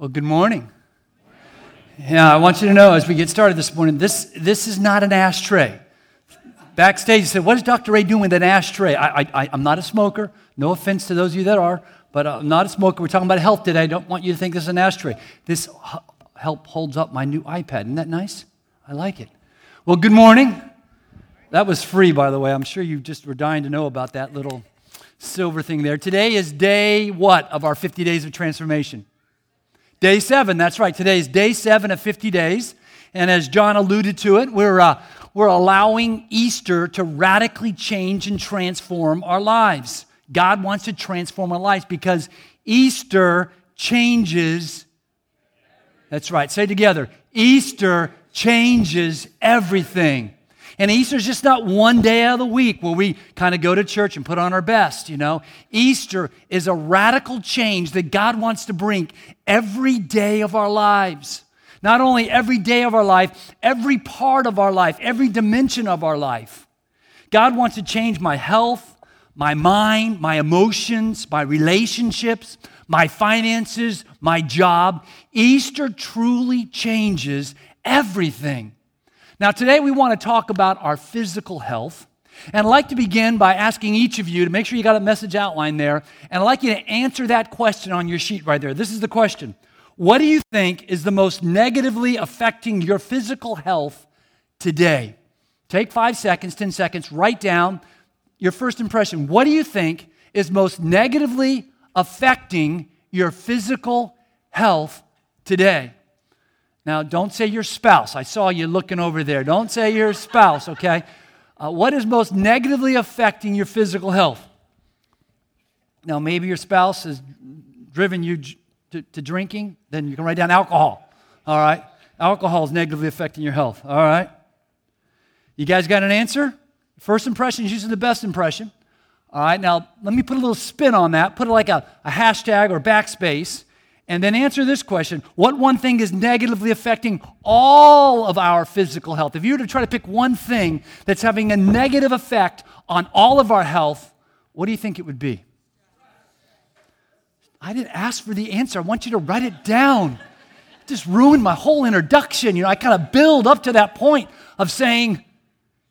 Well, good morning. Yeah, I want you to know as we get started this morning, this, this is not an ashtray. Backstage, you said, What is Dr. Ray doing with an ashtray? I, I, I'm not a smoker. No offense to those of you that are, but I'm not a smoker. We're talking about health today. I don't want you to think this is an ashtray. This help holds up my new iPad. Isn't that nice? I like it. Well, good morning. That was free, by the way. I'm sure you just were dying to know about that little silver thing there. Today is day what of our 50 days of transformation? Day seven, that's right. Today is day seven of 50 days. And as John alluded to it, we're, uh, we're allowing Easter to radically change and transform our lives. God wants to transform our lives because Easter changes. That's right. Say together Easter changes everything. And Easter's just not one day of the week where we kind of go to church and put on our best, you know. Easter is a radical change that God wants to bring every day of our lives. Not only every day of our life, every part of our life, every dimension of our life. God wants to change my health, my mind, my emotions, my relationships, my finances, my job. Easter truly changes everything. Now, today we want to talk about our physical health. And I'd like to begin by asking each of you to make sure you got a message outline there. And I'd like you to answer that question on your sheet right there. This is the question What do you think is the most negatively affecting your physical health today? Take five seconds, 10 seconds, write down your first impression. What do you think is most negatively affecting your physical health today? Now, don't say your spouse. I saw you looking over there. Don't say your spouse, okay? Uh, what is most negatively affecting your physical health? Now, maybe your spouse has driven you to, to drinking, then you can write down alcohol, all right? Alcohol is negatively affecting your health, all right? You guys got an answer? First impression is usually the best impression. All right, now let me put a little spin on that. Put it like a, a hashtag or backspace and then answer this question What one thing is negatively affecting all of our physical health? If you were to try to pick one thing that's having a negative effect on all of our health, what do you think it would be? I didn't ask for the answer. I want you to write it down. It just ruined my whole introduction. You know, I kind of build up to that point of saying,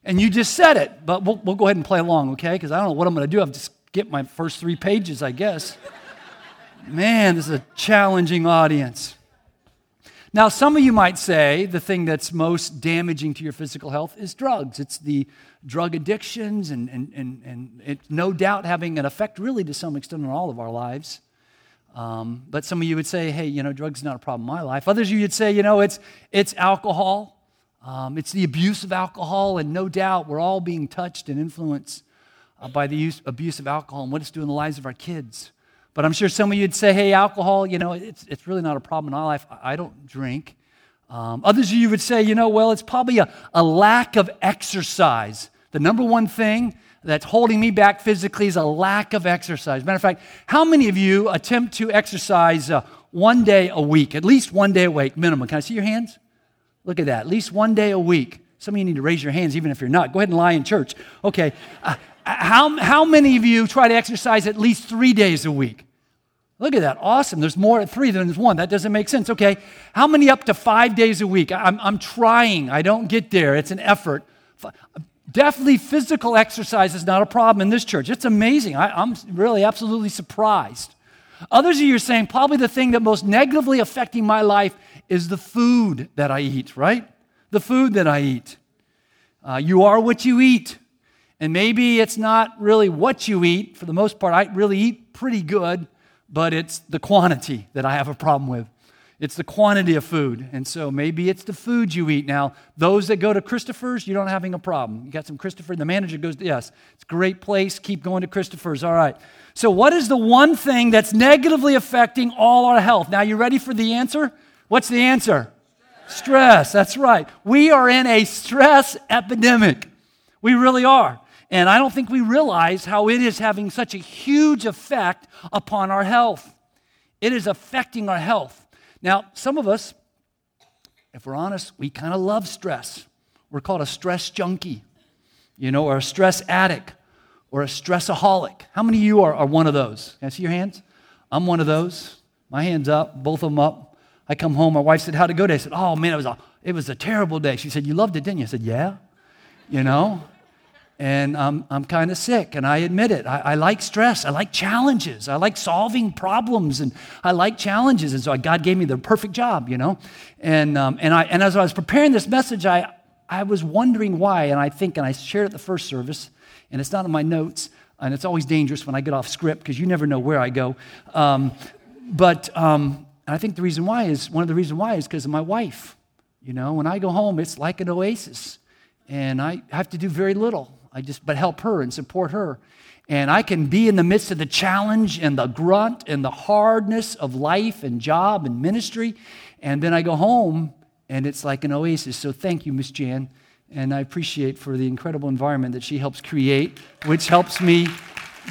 and you just said it, but we'll, we'll go ahead and play along, okay? Because I don't know what I'm going to do. I've just get my first three pages, I guess. Man, this is a challenging audience. Now, some of you might say the thing that's most damaging to your physical health is drugs. It's the drug addictions, and, and, and, and it's no doubt having an effect, really, to some extent, on all of our lives. Um, but some of you would say, hey, you know, drugs is not a problem in my life. Others of you would say, you know, it's, it's alcohol. Um, it's the abuse of alcohol, and no doubt we're all being touched and influenced uh, by the use, abuse of alcohol and what it's doing in the lives of our kids. But I'm sure some of you'd say, hey, alcohol, you know, it's, it's really not a problem in my life. I don't drink. Um, others of you would say, you know, well, it's probably a, a lack of exercise. The number one thing that's holding me back physically is a lack of exercise. Matter of fact, how many of you attempt to exercise uh, one day a week, at least one day a week minimum? Can I see your hands? Look at that, at least one day a week. Some of you need to raise your hands even if you're not. Go ahead and lie in church. Okay. Uh, how, how many of you try to exercise at least three days a week? Look at that. Awesome. There's more at three than there's one. That doesn't make sense. Okay. How many up to five days a week? I'm, I'm trying. I don't get there. It's an effort. Definitely physical exercise is not a problem in this church. It's amazing. I, am really absolutely surprised. Others of you are saying probably the thing that most negatively affecting my life is the food that I eat, right? The food that I eat. Uh, you are what you eat. And maybe it's not really what you eat. For the most part, I really eat pretty good but it's the quantity that I have a problem with. It's the quantity of food. And so maybe it's the food you eat. Now, those that go to Christopher's, you don't having a problem. You got some Christopher, the manager goes, Yes, it's a great place. Keep going to Christopher's. All right. So, what is the one thing that's negatively affecting all our health? Now, you ready for the answer? What's the answer? Stress. That's right. We are in a stress epidemic. We really are. And I don't think we realize how it is having such a huge effect upon our health. It is affecting our health. Now, some of us, if we're honest, we kind of love stress. We're called a stress junkie, you know, or a stress addict, or a stressaholic. How many of you are, are one of those? Can I see your hands? I'm one of those. My hands up, both of them up. I come home, my wife said, How'd it go today? I said, Oh man, it was a, it was a terrible day. She said, You loved it, didn't you? I said, Yeah. You know? And I'm, I'm kind of sick, and I admit it. I, I, like stress. I like challenges. I like solving problems, and I like challenges. And so God gave me the perfect job, you know? And, um, and, I, and as I was preparing this message, I, I was wondering why. And I think, and I shared it the first service, and it's not in my notes, and it's always dangerous when I get off script because you never know where I go. Um, but um, I think the reason why is one of the reasons why is because of my wife. You know, when I go home, it's like an oasis, and I have to do very little. I just but help her and support her. And I can be in the midst of the challenge and the grunt and the hardness of life and job and ministry. And then I go home and it's like an oasis. So thank you, Miss Jan. And I appreciate for the incredible environment that she helps create, which helps me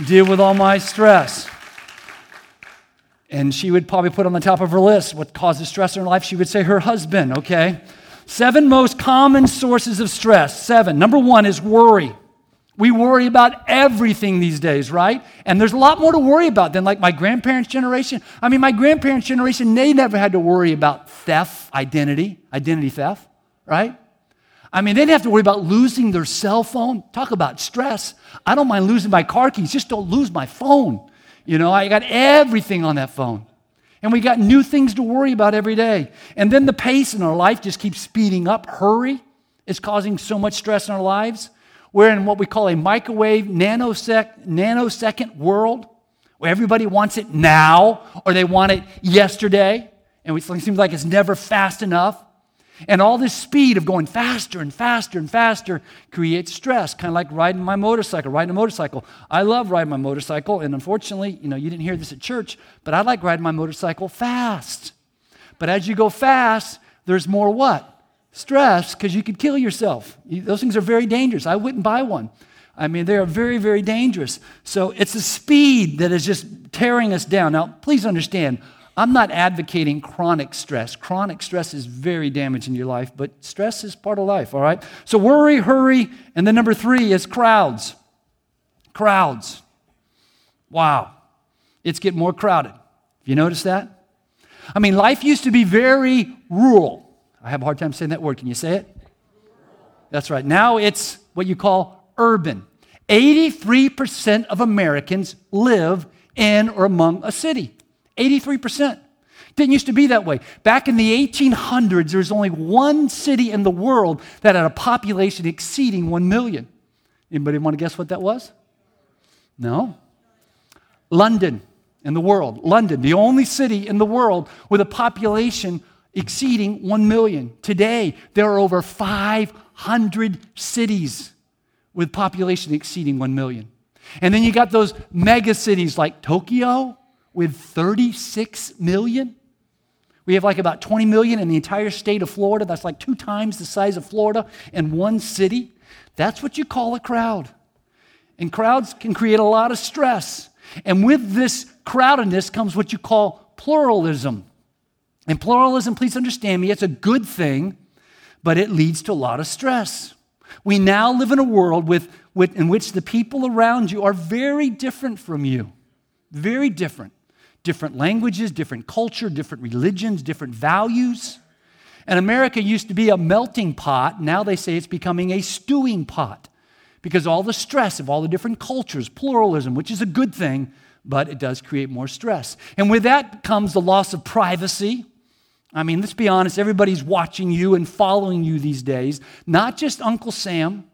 deal with all my stress. And she would probably put on the top of her list what causes stress in her life. She would say her husband, okay? Seven most common sources of stress. Seven. Number one is worry. We worry about everything these days, right? And there's a lot more to worry about than like my grandparents' generation. I mean, my grandparents' generation, they never had to worry about theft, identity, identity theft, right? I mean, they didn't have to worry about losing their cell phone. Talk about stress. I don't mind losing my car keys, just don't lose my phone. You know, I got everything on that phone. And we got new things to worry about every day. And then the pace in our life just keeps speeding up. Hurry is causing so much stress in our lives. We're in what we call a microwave nanosec- nanosecond world where everybody wants it now or they want it yesterday. And it seems like it's never fast enough. And all this speed of going faster and faster and faster creates stress, kind of like riding my motorcycle, riding a motorcycle. I love riding my motorcycle, and unfortunately, you know, you didn't hear this at church, but I like riding my motorcycle fast. But as you go fast, there's more what? stress because you could kill yourself. Those things are very dangerous. I wouldn't buy one. I mean, they are very, very dangerous. So it's the speed that is just tearing us down. Now, please understand, I'm not advocating chronic stress. Chronic stress is very damaging your life, but stress is part of life, all right? So worry, hurry, and then number three is crowds. Crowds. Wow. It's getting more crowded. You noticed that? I mean, life used to be very rural. I have a hard time saying that word. Can you say it? That's right. Now it's what you call urban. 83% of Americans live in or among a city. 83%. Didn't used to be that way. Back in the 1800s, there was only one city in the world that had a population exceeding 1 million. Anybody want to guess what that was? No. London in the world. London, the only city in the world with a population exceeding 1 million. Today, there are over 500 cities with population exceeding 1 million. And then you got those mega cities like Tokyo with 36 million. We have like about 20 million in the entire state of Florida. That's like two times the size of Florida in one city. That's what you call a crowd. And crowds can create a lot of stress. And with this crowdedness comes what you call pluralism. And pluralism, please understand me, it's a good thing, but it leads to a lot of stress. We now live in a world with, with, in which the people around you are very different from you. Very different. Different languages, different culture, different religions, different values. And America used to be a melting pot. Now they say it's becoming a stewing pot because all the stress of all the different cultures, pluralism, which is a good thing, but it does create more stress. And with that comes the loss of privacy, I mean, let's be honest, everybody's watching you and following you these days, not just Uncle Sam.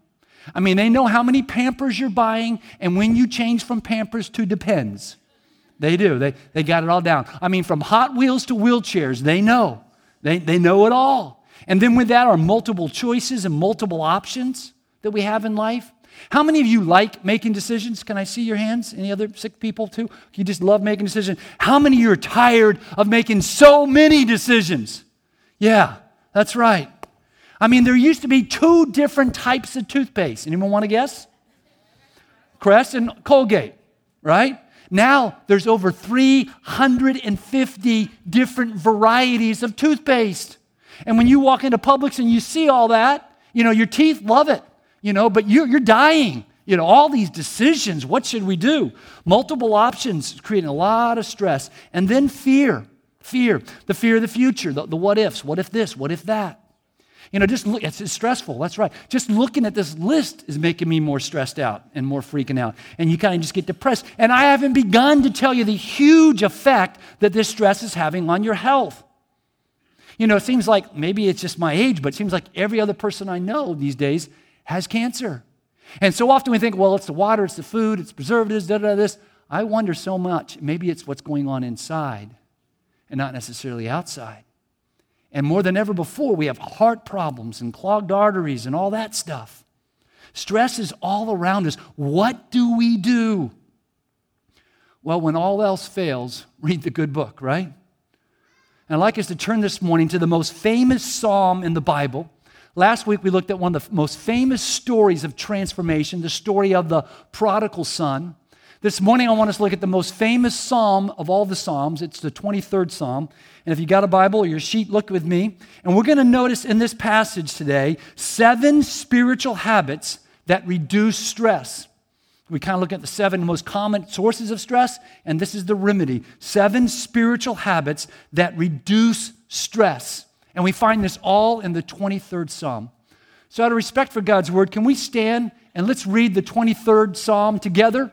I mean, they know how many Pampers you're buying and when you change from Pampers to Depends. They do. They, they got it all down. I mean, from Hot Wheels to wheelchairs, they know. They, they know it all. And then with that are multiple choices and multiple options that we have in life. How many of you like making decisions? Can I see your hands? Any other sick people too? You just love making decisions. How many of you are tired of making so many decisions? Yeah, that's right. I mean, there used to be two different types of toothpaste. Anyone want to guess? Crest and Colgate, right? Now there's over 350 different varieties of toothpaste. And when you walk into Publix and you see all that, you know, your teeth love it you know, but you're, you're dying. You know, all these decisions, what should we do? Multiple options, creating a lot of stress. And then fear. Fear, the fear of the future, the, the what ifs. What if this? What if that? You know, just look, it's, it's, stressful. That's right. Just looking at this list is making me more stressed out and more freaking out. And you kind of just get depressed. And I haven't begun to tell you the huge effect that this stress is having on your health. You know, it seems like maybe it's just my age, but it seems like every other person I know these days has cancer. And so often we think, well, it's the water, it's the food, it's preservatives, da da this. I wonder so much. Maybe it's what's going on inside and not necessarily outside. And more than ever before, we have heart problems and clogged arteries and all that stuff. Stress is all around us. What do we do? Well, when all else fails, read the good book, right? And I'd like us to turn this morning to the most famous psalm in the Bible. Last week we looked at one of the most famous stories of transformation, the story of the prodigal son. This morning, I want us to look at the most famous psalm of all the psalms. It's the 23rd psalm. And if you got a Bible or your sheet, look with me. And we're going to notice in this passage today seven spiritual habits that reduce stress. We kind of look at the seven most common sources of stress, and this is the remedy seven spiritual habits that reduce stress. And we find this all in the 23rd psalm. So, out of respect for God's word, can we stand and let's read the 23rd psalm together?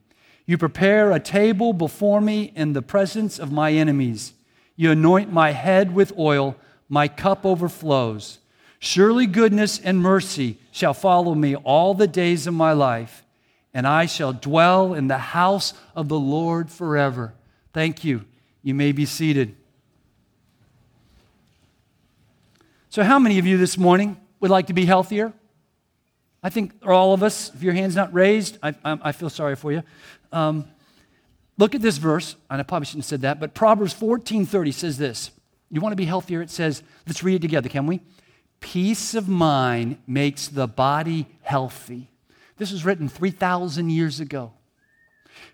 You prepare a table before me in the presence of my enemies. You anoint my head with oil, my cup overflows. Surely goodness and mercy shall follow me all the days of my life, and I shall dwell in the house of the Lord forever. Thank you. You may be seated. So, how many of you this morning would like to be healthier? I think all of us, if your hand's not raised, I, I, I feel sorry for you. Um, look at this verse, and I probably shouldn't have said that, but Proverbs 14:30 says this. You want to be healthier? It says, let's read it together, can we? Peace of mind makes the body healthy. This was written 3,000 years ago.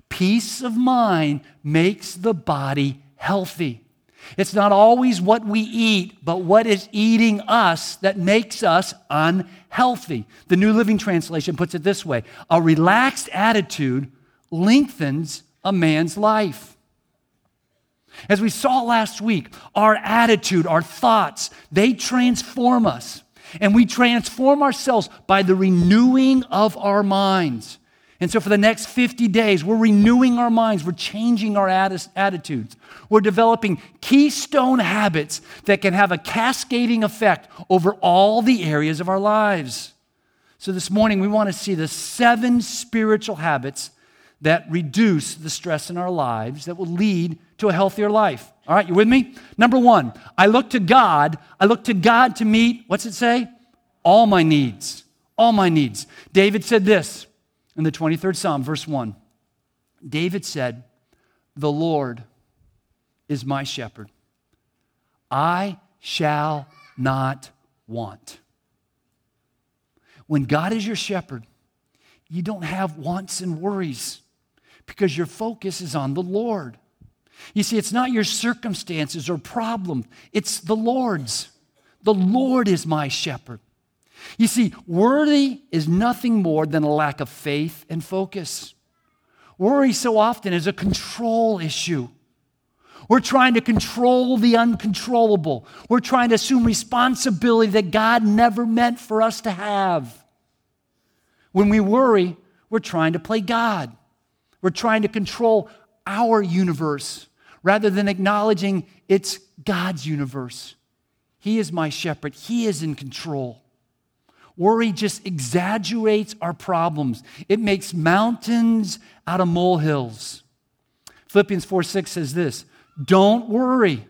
Peace of mind makes the body healthy. It's not always what we eat, but what is eating us that makes us unhealthy. The New Living Translation puts it this way a relaxed attitude lengthens a man's life. As we saw last week, our attitude, our thoughts, they transform us. And we transform ourselves by the renewing of our minds. And so, for the next 50 days, we're renewing our minds, we're changing our attitudes, we're developing keystone habits that can have a cascading effect over all the areas of our lives. So, this morning, we want to see the seven spiritual habits that reduce the stress in our lives that will lead to a healthier life. All right, you with me? Number one, I look to God. I look to God to meet, what's it say? All my needs. All my needs. David said this in the 23rd Psalm, verse 1. David said, The Lord is my shepherd. I shall not want. When God is your shepherd, you don't have wants and worries because your focus is on the Lord. You see, it's not your circumstances or problem, it's the Lord's. The Lord is my shepherd. You see, worry is nothing more than a lack of faith and focus. Worry so often is a control issue. We're trying to control the uncontrollable. We're trying to assume responsibility that God never meant for us to have. When we worry, we're trying to play God. We're trying to control our universe rather than acknowledging it's God's universe. He is my shepherd, He is in control. Worry just exaggerates our problems, it makes mountains out of molehills. Philippians 4 6 says this Don't worry.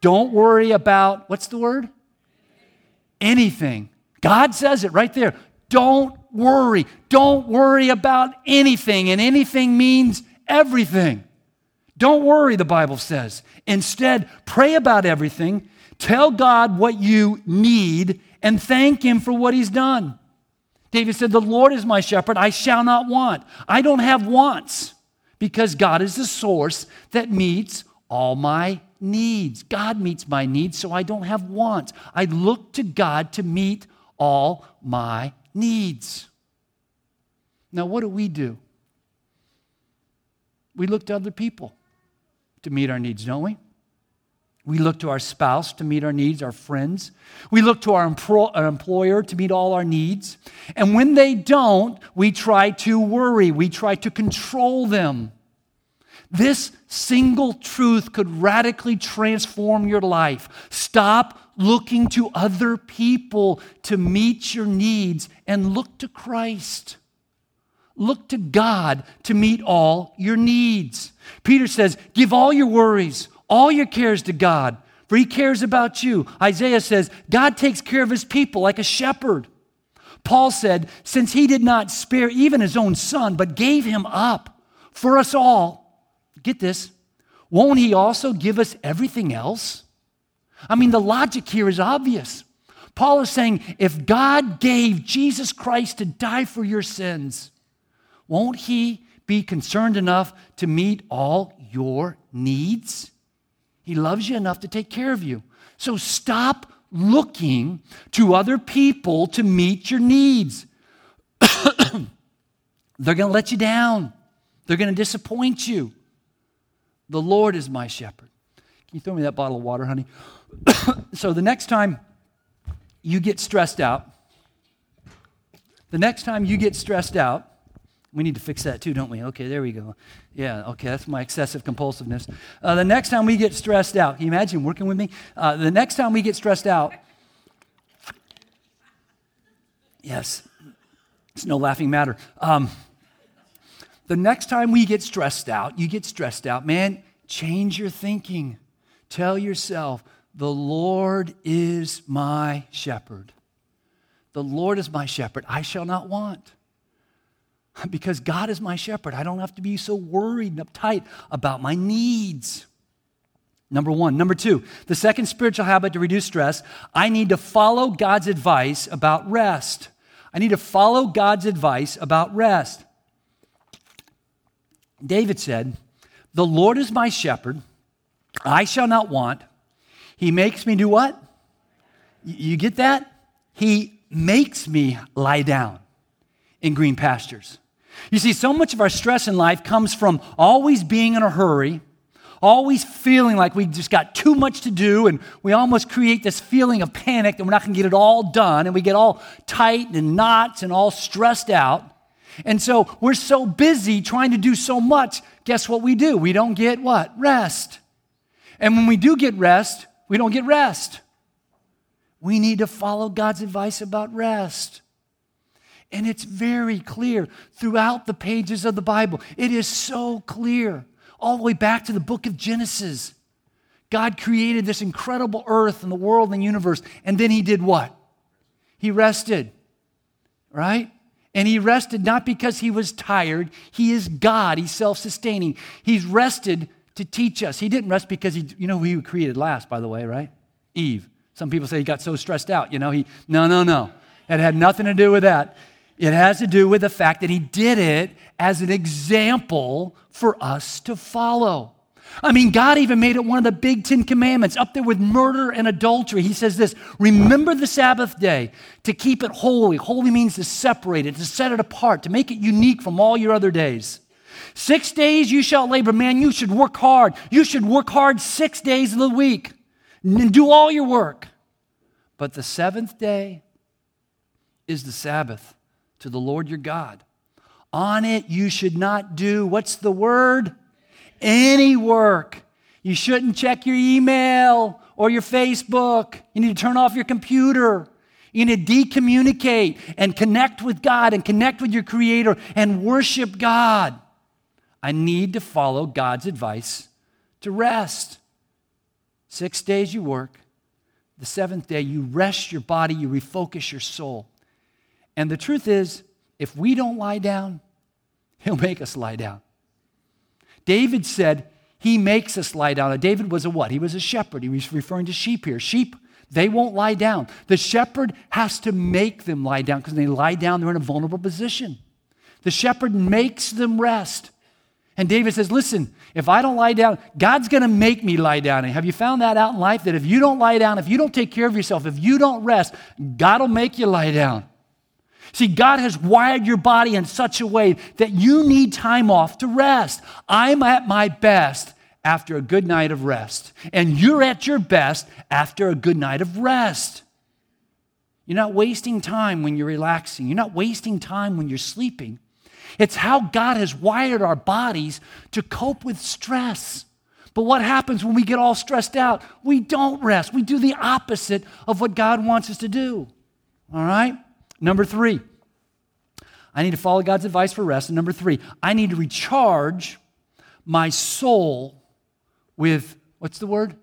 Don't worry about, what's the word? Anything. God says it right there. Don't worry. Don't worry about anything, and anything means everything. Don't worry, the Bible says. Instead, pray about everything, tell God what you need, and thank Him for what He's done. David said, The Lord is my shepherd, I shall not want. I don't have wants because God is the source that meets all my needs. God meets my needs, so I don't have wants. I look to God to meet all my needs. Now, what do we do? We look to other people to meet our needs, don't we? We look to our spouse to meet our needs, our friends. We look to our, our, employer to meet all our needs. And when they don't, we try to worry. We try to control them. This single truth could radically transform your life. Stop looking to other people to meet your needs and look to Christ. Look to God to meet all your needs. Peter says, Give all your worries, all your cares to God, for he cares about you. Isaiah says, God takes care of his people like a shepherd. Paul said, Since he did not spare even his own son, but gave him up for us all, get this, won't he also give us everything else? I mean, the logic here is obvious. Paul is saying, if God gave Jesus Christ to die for your sins, won't He be concerned enough to meet all your needs? He loves you enough to take care of you. So stop looking to other people to meet your needs. They're going to let you down, they're going to disappoint you. The Lord is my shepherd. Can you throw me that bottle of water, honey? so the next time you get stressed out, the next time you get stressed out, we need to fix that too, don't we? Okay, there we go. Yeah, okay, that's my excessive compulsiveness. Uh, the next time we get stressed out, can you imagine working with me? Uh, the next time we get stressed out, yes, it's no laughing matter. Um, the next time we get stressed out, you get stressed out, man, change your thinking. Tell yourself, the Lord is my shepherd. The Lord is my shepherd. I shall not want. Because God is my shepherd, I don't have to be so worried and uptight about my needs. Number one. Number two, the second spiritual habit to reduce stress, I need to follow God's advice about rest. I need to follow God's advice about rest. David said, The Lord is my shepherd, I shall not want. He makes me do what? You get that? He makes me lie down in green pastures. You see, so much of our stress in life comes from always being in a hurry, always feeling like we just got too much to do, and we almost create this feeling of panic that we're not going to get it all done, and we get all tight and knots and all stressed out. And so we're so busy trying to do so much. Guess what we do? We don't get what? Rest. And when we do get rest, we don't get rest. We need to follow God's advice about rest. And it's very clear throughout the pages of the Bible. It is so clear, all the way back to the book of Genesis. God created this incredible earth and the world and the universe, and then He did what? He rested, right? And He rested not because He was tired. He is God, He's self sustaining. He's rested to teach us. He didn't rest because He, you know who He created last, by the way, right? Eve. Some people say He got so stressed out, you know, He, no, no, no. It had nothing to do with that. It has to do with the fact that he did it as an example for us to follow. I mean, God even made it one of the big Ten Commandments, up there with murder and adultery. He says this Remember the Sabbath day to keep it holy. Holy means to separate it, to set it apart, to make it unique from all your other days. Six days you shall labor. Man, you should work hard. You should work hard six days of the week and do all your work. But the seventh day is the Sabbath to the Lord your God. On it you should not do, what's the word? Any work. You shouldn't check your email or your Facebook. You need to turn off your computer. You need to decommunicate and connect with God and connect with your Creator and worship God. I need to follow God's advice to rest. Six days you work, the seventh day you rest your body, you refocus your soul. And the truth is, if we don't lie down, he'll make us lie down. David said He makes us lie down. David was a what? He was a shepherd. He was referring to sheep here. Sheep, they won't lie down. The shepherd has to make them lie down because they lie down, they're in a vulnerable position. The shepherd makes them rest. And David says, Listen, if I don't lie down, God's going to make me lie down. And have you found that out in life? That if you don't lie down, if you don't take care of yourself, if you don't rest, God will make you lie down. See, God has wired your body in such a way that you need time off to rest. I'm at my best after a good night of rest, and you're at your best after a good night of rest. You're not wasting time when you're relaxing, you're not wasting time when you're sleeping. It's how God has wired our bodies to cope with stress. But what happens when we get all stressed out? We don't rest. We do the opposite of what God wants us to do. All right? Number three, I need to follow God's advice for rest. And number three, I need to recharge my soul with, what's the word?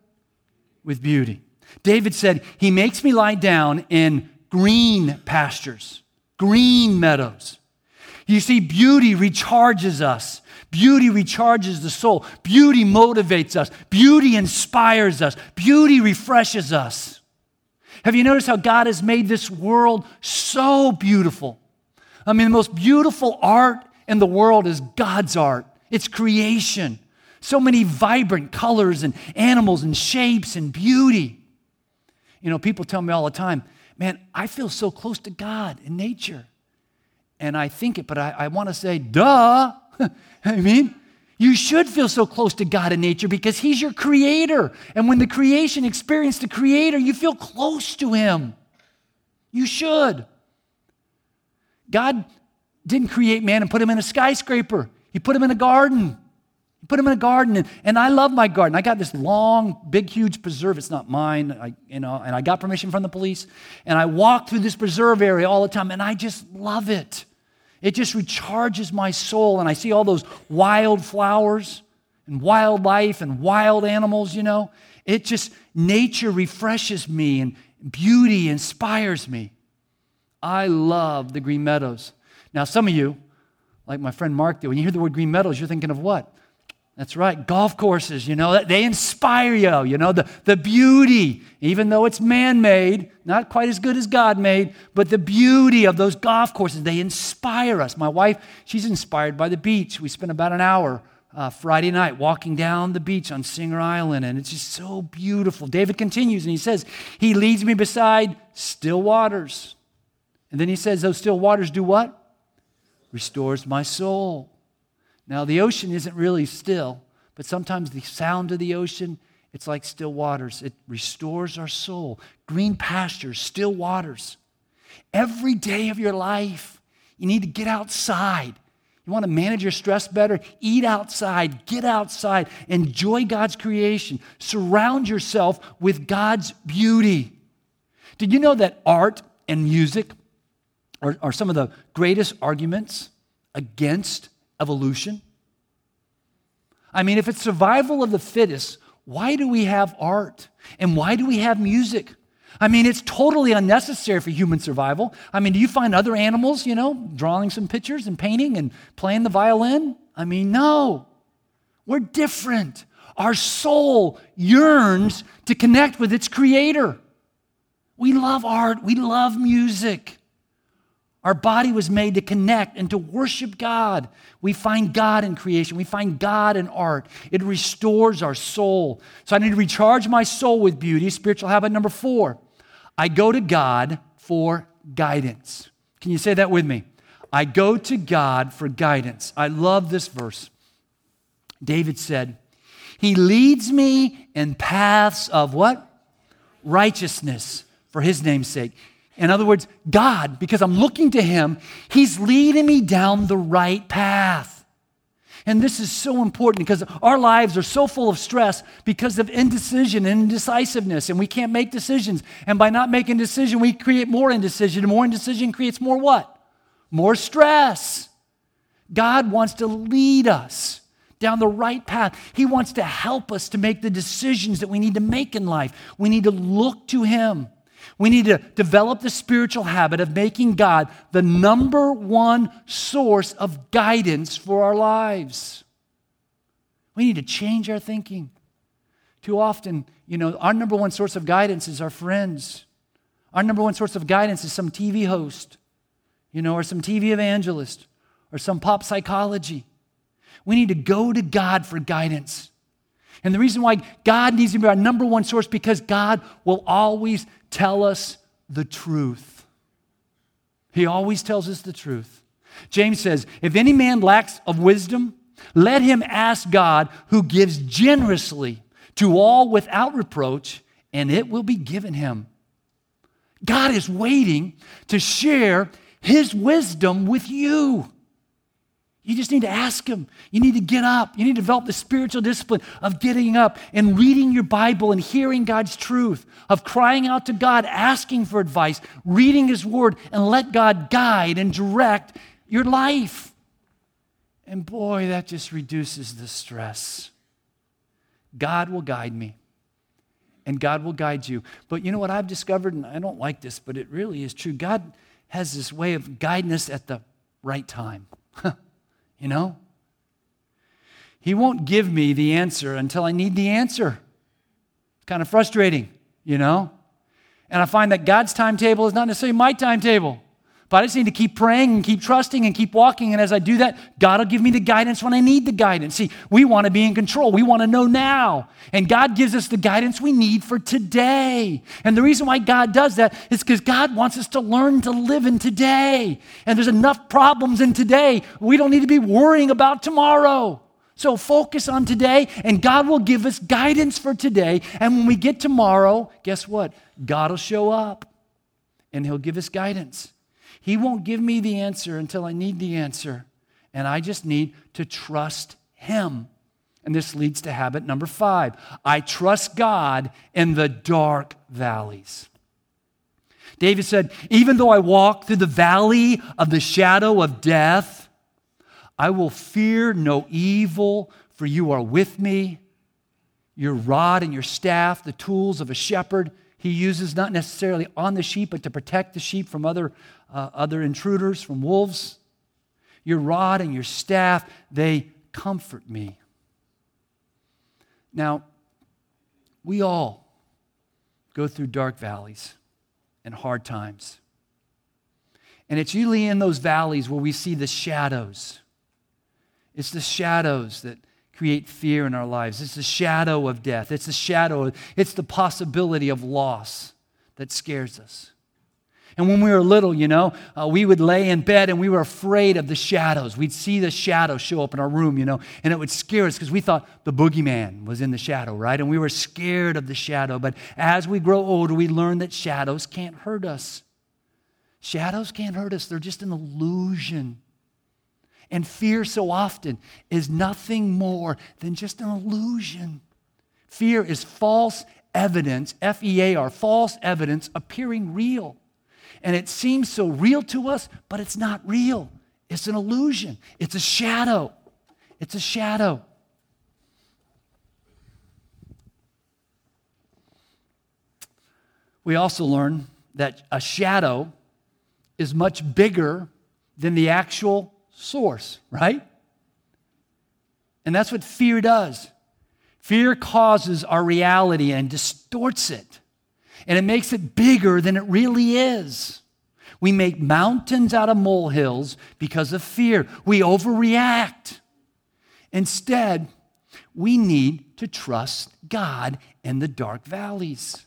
With beauty. David said, He makes me lie down in green pastures, green meadows. You see, beauty recharges us. Beauty recharges the soul. Beauty motivates us. Beauty inspires us. Beauty refreshes us. Have you noticed how God has made this world so beautiful? I mean, the most beautiful art in the world is God's art, it's creation. So many vibrant colors and animals and shapes and beauty. You know, people tell me all the time, man, I feel so close to God in nature. And I think it, but I, I want to say, duh. I mean, you should feel so close to God in nature because He's your creator. And when the creation experienced the creator, you feel close to Him. You should. God didn't create man and put him in a skyscraper, He put him in a garden. He put him in a garden, and, and I love my garden. I got this long, big, huge preserve. It's not mine, I, you know, and I got permission from the police. And I walk through this preserve area all the time, and I just love it. It just recharges my soul. And I see all those wild flowers and wildlife and wild animals, you know. It just, nature refreshes me and beauty inspires me. I love the Green Meadows. Now, some of you, like my friend Mark when you hear the word Green Meadows, you're thinking of what? That's right, golf courses, you know, they inspire you, you know, the, the beauty, even though it's man made, not quite as good as God made, but the beauty of those golf courses, they inspire us. My wife, she's inspired by the beach. We spent about an hour uh, Friday night walking down the beach on Singer Island, and it's just so beautiful. David continues and he says, He leads me beside still waters. And then he says, Those still waters do what? Restores my soul. Now, the ocean isn't really still, but sometimes the sound of the ocean, it's like still waters. It restores our soul. Green pastures, still waters. Every day of your life, you need to get outside. You want to manage your stress better? Eat outside, get outside, enjoy God's creation, surround yourself with God's beauty. Did you know that art and music are, are some of the greatest arguments against evolution? I mean, if it's survival of the fittest, why do we have art? And why do we have music? I mean, it's totally unnecessary for human survival. I mean, do you find other animals, you know, drawing some pictures and painting and playing the violin? I mean, no. We're different. Our soul yearns to connect with its creator. We love art, we love music. Our body was made to connect and to worship God. We find God in creation. We find God in art. It restores our soul. So I need to recharge my soul with beauty. Spiritual habit number four I go to God for guidance. Can you say that with me? I go to God for guidance. I love this verse. David said, He leads me in paths of what? Righteousness for His name's sake. In other words, God, because I'm looking to Him, He's leading me down the right path. And this is so important because our lives are so full of stress because of indecision and indecisiveness, and we can't make decisions. And by not making decision, we create more indecision. And more indecision creates more what? More stress. God wants to lead us down the right path. He wants to help us to make the decisions that we need to make in life. We need to look to Him. We need to develop the spiritual habit of making God the number one source of guidance for our lives. We need to change our thinking. Too often, you know, our number one source of guidance is our friends. Our number one source of guidance is some TV host, you know, or some TV evangelist, or some pop psychology. We need to go to God for guidance. And the reason why God needs to be our number one source because God will always tell us the truth. He always tells us the truth. James says, If any man lacks of wisdom, let him ask God, who gives generously to all without reproach, and it will be given him. God is waiting to share his wisdom with you. You just need to ask Him. You need to get up. You need to develop the spiritual discipline of getting up and reading your Bible and hearing God's truth, of crying out to God, asking for advice, reading His Word, and let God guide and direct your life. And boy, that just reduces the stress. God will guide me, and God will guide you. But you know what I've discovered, and I don't like this, but it really is true. God has this way of guiding us at the right time. you know? He won't give me the answer until I need the answer. It's kind of frustrating, you know? And I find that God's timetable is not necessarily my timetable. But I just need to keep praying and keep trusting and keep walking. And as I do that, God will give me the guidance when I need the guidance. See, we want to be in control. We want to know now. And God gives us the guidance we need for today. And the reason why God does that is because God wants us to learn to live in today. And there's enough problems in today. We don't need to be worrying about tomorrow. So focus on today, and God will give us guidance for today. And when we get tomorrow, guess what? God will show up and He'll give us guidance. He won't give me the answer until I need the answer. And I just need to trust Him. And this leads to habit number five I trust God in the dark valleys. David said, Even though I walk through the valley of the shadow of death, I will fear no evil, for you are with me. Your rod and your staff, the tools of a shepherd, he uses not necessarily on the sheep, but to protect the sheep from other uh, other intruders, from wolves. Your rod and your staff, they comfort me. Now, we all go through dark valleys and hard times. And it's usually in those valleys where we see the shadows. It's the shadows that create fear in our lives. It's the shadow of death. It's the shadow, it's the possibility of loss that scares us. And when we were little, you know, uh, we would lay in bed and we were afraid of the shadows. We'd see the shadow show up in our room, you know, and it would scare us because we thought the boogeyman was in the shadow, right? And we were scared of the shadow. But as we grow older, we learn that shadows can't hurt us. Shadows can't hurt us, they're just an illusion. And fear so often is nothing more than just an illusion. Fear is false evidence, F E A R, false evidence appearing real. And it seems so real to us, but it's not real. It's an illusion, it's a shadow. It's a shadow. We also learn that a shadow is much bigger than the actual source, right? And that's what fear does. Fear causes our reality and distorts it and it makes it bigger than it really is. We make mountains out of molehills because of fear. We overreact. Instead, we need to trust God in the dark valleys.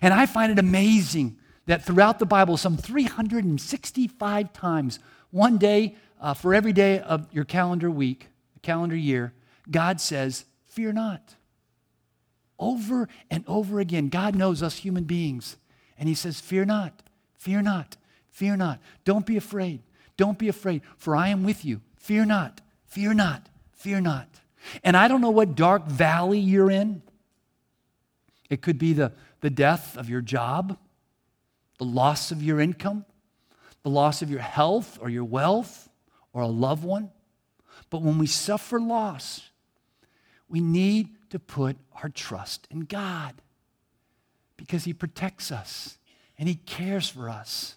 And I find it amazing that throughout the Bible, some 365 times, one day uh, for every day of your calendar week, calendar year, God says, Fear not. Over and over again, God knows us human beings. And He says, Fear not, fear not, fear not. Don't be afraid. Don't be afraid, for I am with you. Fear not, fear not, fear not. And I don't know what dark valley you're in. It could be the, the death of your job, the loss of your income, the loss of your health or your wealth or a loved one. But when we suffer loss, we need to put our trust in God because He protects us and He cares for us.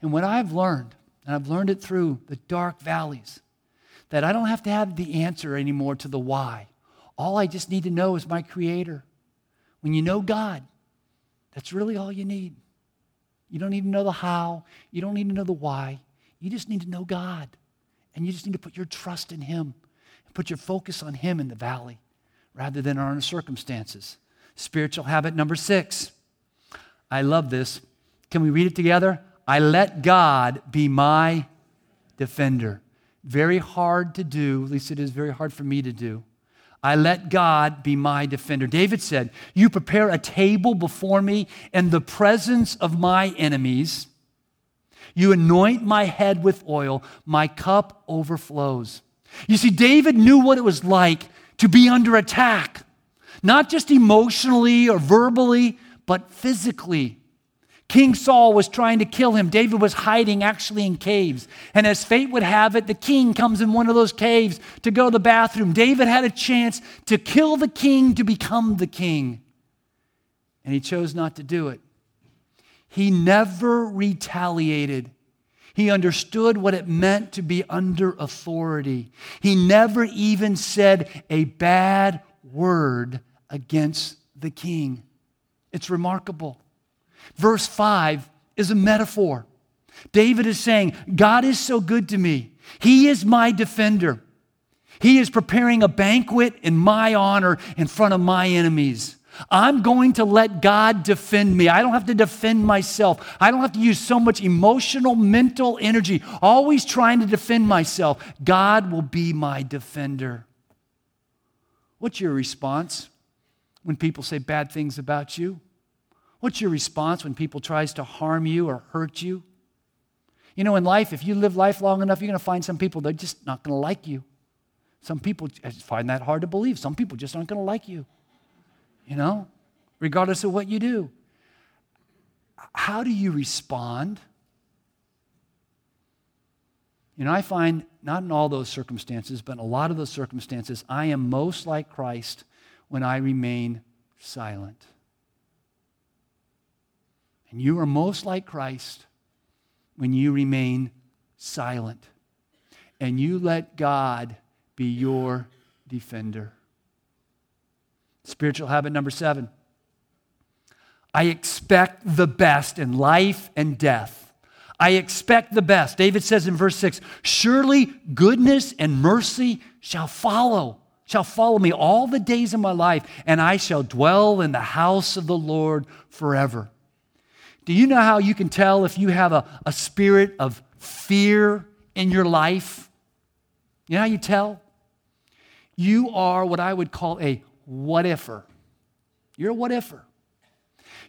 And what I've learned, and I've learned it through the dark valleys, that I don't have to have the answer anymore to the why. All I just need to know is my Creator. When you know God, that's really all you need. You don't need to know the how, you don't need to know the why. You just need to know God. And you just need to put your trust in Him and put your focus on Him in the valley rather than our circumstances. Spiritual habit number six. I love this. Can we read it together? I let God be my defender. Very hard to do, at least it is very hard for me to do. I let God be my defender. David said, You prepare a table before me in the presence of my enemies. You anoint my head with oil, my cup overflows. You see, David knew what it was like to be under attack, not just emotionally or verbally, but physically. King Saul was trying to kill him. David was hiding actually in caves. And as fate would have it, the king comes in one of those caves to go to the bathroom. David had a chance to kill the king to become the king. And he chose not to do it. He never retaliated. He understood what it meant to be under authority. He never even said a bad word against the king. It's remarkable. Verse 5 is a metaphor. David is saying, God is so good to me. He is my defender. He is preparing a banquet in my honor in front of my enemies. I'm going to let God defend me. I don't have to defend myself. I don't have to use so much emotional, mental energy, always trying to defend myself. God will be my defender. What's your response when people say bad things about you? What's your response when people tries to harm you or hurt you? You know, in life, if you live life long enough, you're going to find some people they're just not going to like you. Some people find that hard to believe. Some people just aren't going to like you. You know, regardless of what you do. How do you respond? You know, I find not in all those circumstances, but in a lot of those circumstances, I am most like Christ when I remain silent. And you are most like Christ when you remain silent and you let God be your defender. Spiritual habit number seven I expect the best in life and death. I expect the best. David says in verse 6 Surely goodness and mercy shall follow, shall follow me all the days of my life, and I shall dwell in the house of the Lord forever. Do you know how you can tell if you have a, a spirit of fear in your life? You know how you tell? You are what I would call a what ifer. You're a what ifer.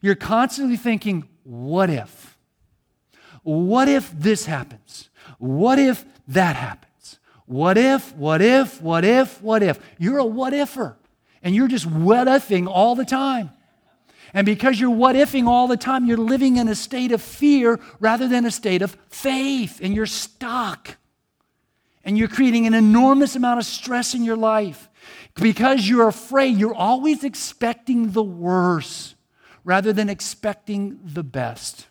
You're constantly thinking, what if? What if this happens? What if that happens? What if, what if, what if, what if? You're a what ifer. And you're just what ifing all the time. And because you're what ifing all the time, you're living in a state of fear rather than a state of faith, and you're stuck. And you're creating an enormous amount of stress in your life. Because you're afraid, you're always expecting the worst rather than expecting the best.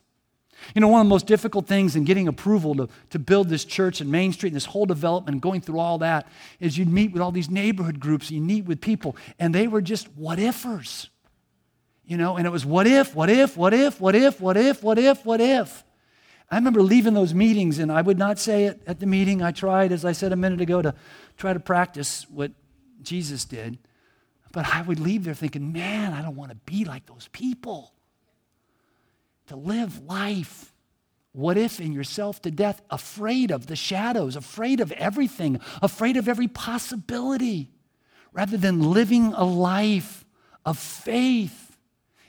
You know, one of the most difficult things in getting approval to, to build this church and Main Street and this whole development and going through all that is you'd meet with all these neighborhood groups, you meet with people, and they were just what ifers. You know, and it was what if, what if, what if, what if, what if, what if, what if. I remember leaving those meetings, and I would not say it at the meeting. I tried, as I said a minute ago, to try to practice what Jesus did. But I would leave there thinking, man, I don't want to be like those people. To live life, what if in yourself to death, afraid of the shadows, afraid of everything, afraid of every possibility, rather than living a life of faith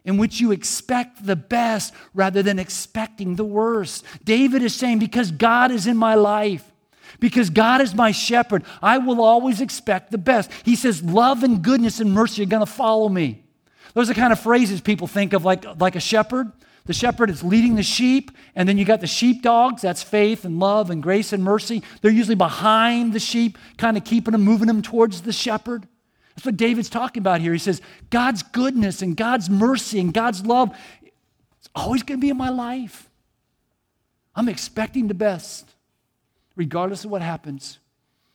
in which you expect the best rather than expecting the worst. David is saying, Because God is in my life, because God is my shepherd, I will always expect the best. He says, Love and goodness and mercy are going to follow me. Those are kind of phrases people think of like, like a shepherd. The shepherd is leading the sheep, and then you got the sheepdogs. That's faith and love and grace and mercy. They're usually behind the sheep, kind of keeping them, moving them towards the shepherd. That's what David's talking about here. He says, God's goodness and God's mercy and God's love is always going to be in my life. I'm expecting the best, regardless of what happens.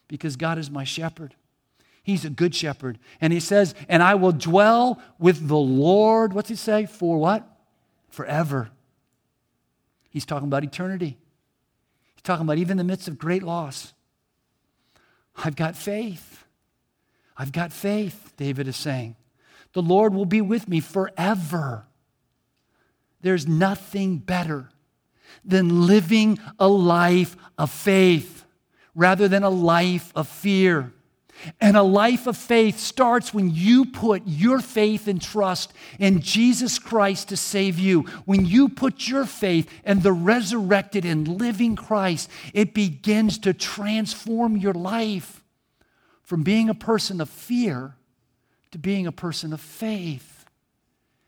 because God is my shepherd. He's a good shepherd. And he says, And I will dwell with the Lord, what's he say? For what? Forever. He's talking about eternity. He's talking about even in the midst of great loss. I've got faith. I've got faith, David is saying. The Lord will be with me forever. There's nothing better than living a life of faith rather than a life of fear. And a life of faith starts when you put your faith and trust in Jesus Christ to save you. When you put your faith in the resurrected and living Christ, it begins to transform your life from being a person of fear to being a person of faith.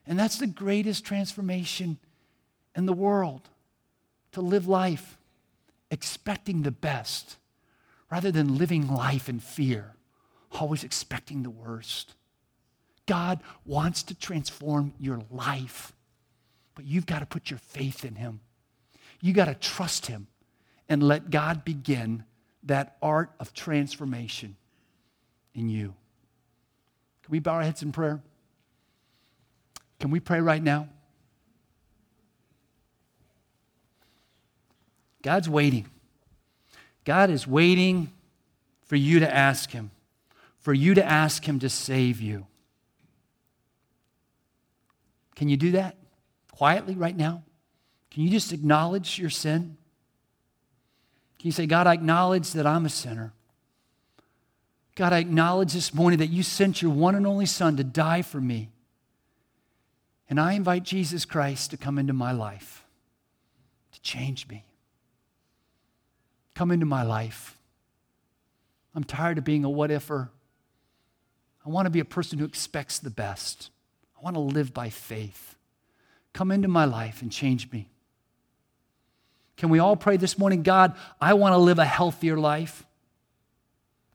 And that's the greatest transformation in the world to live life expecting the best rather than living life in fear always expecting the worst. God wants to transform your life, but you've got to put your faith in Him. You've got to trust Him and let God begin that art of transformation in you. Can we bow our heads in prayer? Can we pray right now? God's waiting. God is waiting for you to ask Him for you to ask Him to save you. Can you do that quietly right now? Can you just acknowledge your sin? Can you say, God, I acknowledge that I'm a sinner? God, I acknowledge this morning that you sent your one and only Son to die for me. And I invite Jesus Christ to come into my life, to change me. Come into my life. I'm tired of being a what ifer. I want to be a person who expects the best. I want to live by faith. Come into my life and change me. Can we all pray this morning, God, I want to live a healthier life?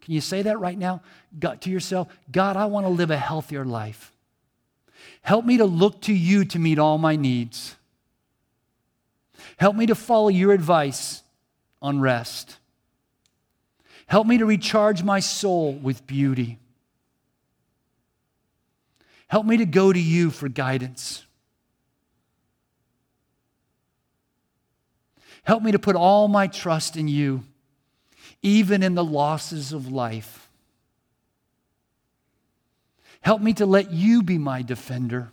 Can you say that right now God, to yourself? God, I want to live a healthier life. Help me to look to you to meet all my needs. Help me to follow your advice on rest. Help me to recharge my soul with beauty. Help me to go to you for guidance. Help me to put all my trust in you, even in the losses of life. Help me to let you be my defender.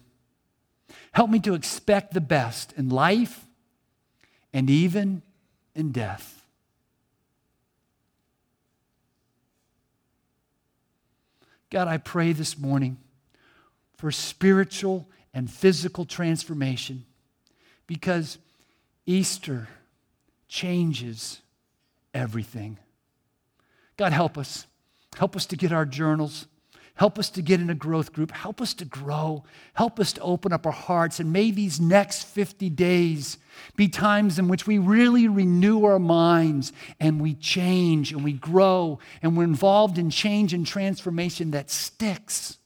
Help me to expect the best in life and even in death. God, I pray this morning for spiritual and physical transformation because Easter changes everything. God, help us. Help us to get our journals. Help us to get in a growth group. Help us to grow. Help us to open up our hearts. And may these next 50 days be times in which we really renew our minds and we change and we grow and we're involved in change and transformation that sticks.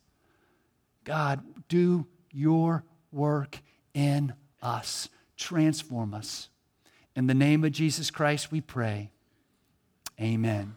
God, do your work in us. Transform us. In the name of Jesus Christ, we pray. Amen.